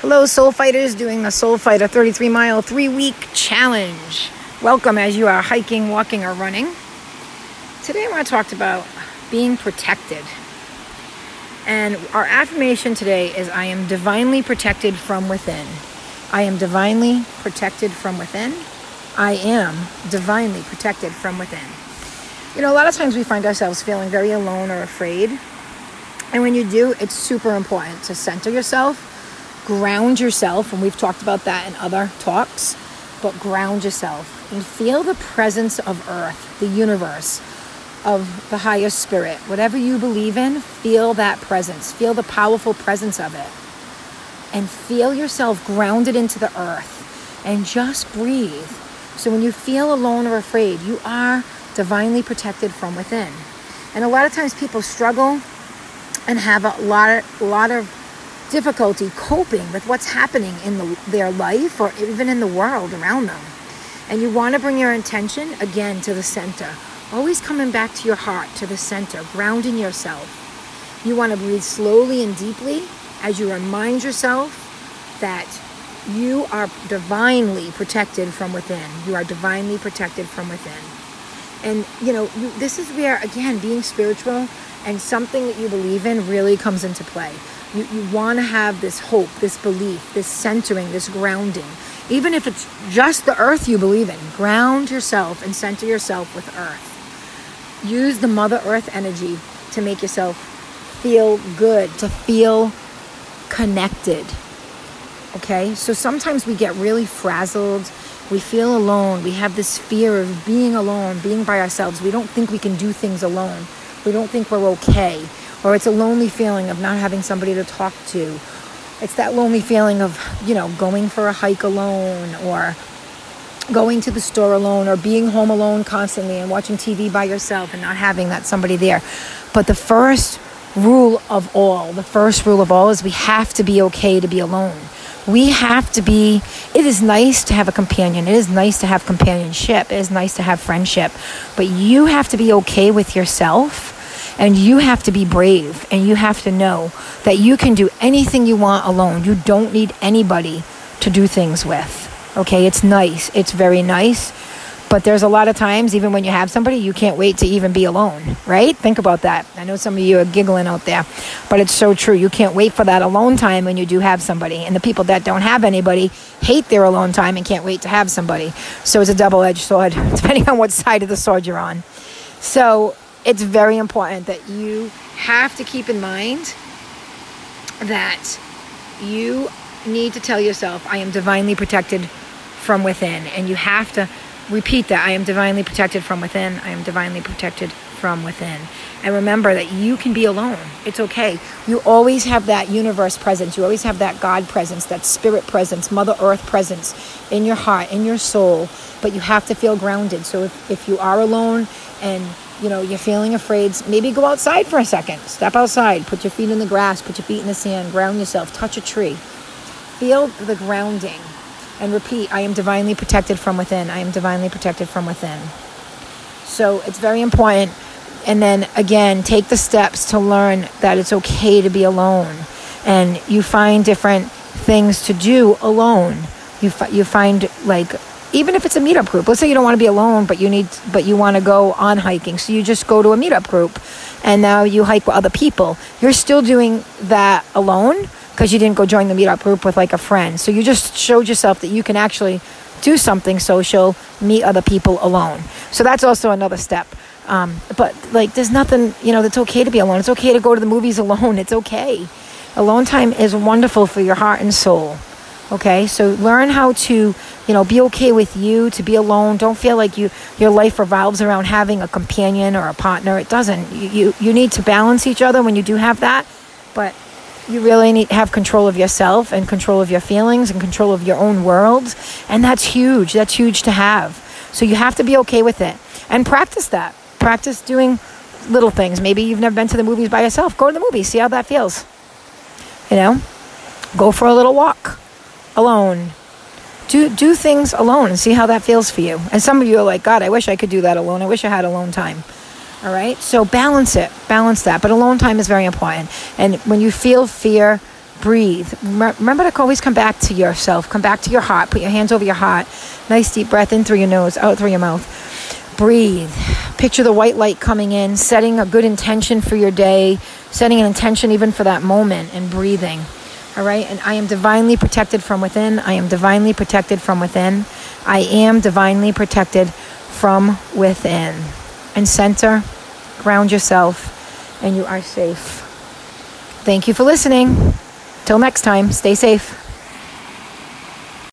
Hello, Soul Fighters, doing the Soul Fighter 33 mile three week challenge. Welcome as you are hiking, walking, or running. Today I want to talk about being protected. And our affirmation today is I am divinely protected from within. I am divinely protected from within. I am divinely protected from within. You know, a lot of times we find ourselves feeling very alone or afraid. And when you do, it's super important to center yourself ground yourself, and we've talked about that in other talks, but ground yourself and feel the presence of earth, the universe, of the higher spirit. Whatever you believe in, feel that presence, feel the powerful presence of it, and feel yourself grounded into the earth and just breathe. So when you feel alone or afraid, you are divinely protected from within. And a lot of times people struggle and have a lot, lot of difficulty coping with what's happening in the, their life or even in the world around them. And you want to bring your intention again to the center. Always coming back to your heart, to the center, grounding yourself. You want to breathe slowly and deeply as you remind yourself that you are divinely protected from within. You are divinely protected from within. And, you know, you, this is where, again, being spiritual and something that you believe in really comes into play. You, you want to have this hope, this belief, this centering, this grounding. Even if it's just the earth you believe in, ground yourself and center yourself with earth. Use the Mother Earth energy to make yourself feel good, to feel connected. Okay? So sometimes we get really frazzled. We feel alone. We have this fear of being alone, being by ourselves. We don't think we can do things alone. We don't think we're okay or it's a lonely feeling of not having somebody to talk to. It's that lonely feeling of, you know, going for a hike alone or going to the store alone or being home alone constantly and watching TV by yourself and not having that somebody there. But the first rule of all, the first rule of all is we have to be okay to be alone. We have to be, it is nice to have a companion. It is nice to have companionship. It is nice to have friendship. But you have to be okay with yourself and you have to be brave and you have to know that you can do anything you want alone. You don't need anybody to do things with. Okay, it's nice. It's very nice. But there's a lot of times, even when you have somebody, you can't wait to even be alone, right? Think about that. I know some of you are giggling out there, but it's so true. You can't wait for that alone time when you do have somebody. And the people that don't have anybody hate their alone time and can't wait to have somebody. So it's a double edged sword, depending on what side of the sword you're on. So it's very important that you have to keep in mind that you need to tell yourself, I am divinely protected from within. And you have to repeat that I am divinely protected from within. I am divinely protected from within. And remember that you can be alone. It's okay. You always have that universe presence. You always have that God presence, that spirit presence, Mother Earth presence in your heart, in your soul. But you have to feel grounded. So if, if you are alone and you know, you're feeling afraid, maybe go outside for a second. Step outside, put your feet in the grass, put your feet in the sand, ground yourself, touch a tree. Feel the grounding and repeat, I am divinely protected from within. I am divinely protected from within. So it's very important. And then again, take the steps to learn that it's okay to be alone. And you find different things to do alone. You, you find like even if it's a meetup group let's say you don't want to be alone but you need but you want to go on hiking so you just go to a meetup group and now you hike with other people. You're still doing that alone because you didn't go join the meetup group with like a friend. So you just showed yourself that you can actually do something social meet other people alone. So that's also another step. Um, but like there's nothing you know that's okay to be alone. It's okay to go to the movies alone. It's okay. Alone time is wonderful for your heart and soul okay so learn how to you know be okay with you to be alone. Don't feel like you your life revolves around having a companion or a partner. It doesn't. You you, you need to balance each other when you do have that but you really need to have control of yourself and control of your feelings and control of your own world and that's huge. That's huge to have. So you have to be okay with it. And practice that. Practice doing little things. Maybe you've never been to the movies by yourself. Go to the movies. See how that feels. You know? Go for a little walk alone. Do do things alone and see how that feels for you. And some of you are like, God, I wish I could do that alone. I wish I had alone time. All right? So balance it. Balance that. But alone time is very important. And when you feel fear, breathe. Remember to always come back to yourself. Come back to your heart. Put your hands over your heart. Nice deep breath in through your nose, out through your mouth. Breathe. Picture the white light coming in, setting a good intention for your day, setting an intention even for that moment, and breathing. All right. And I am divinely protected from within. I am divinely protected from within. I am divinely protected from within. And center, ground yourself, and you are safe. Thank you for listening. Till next time, stay safe.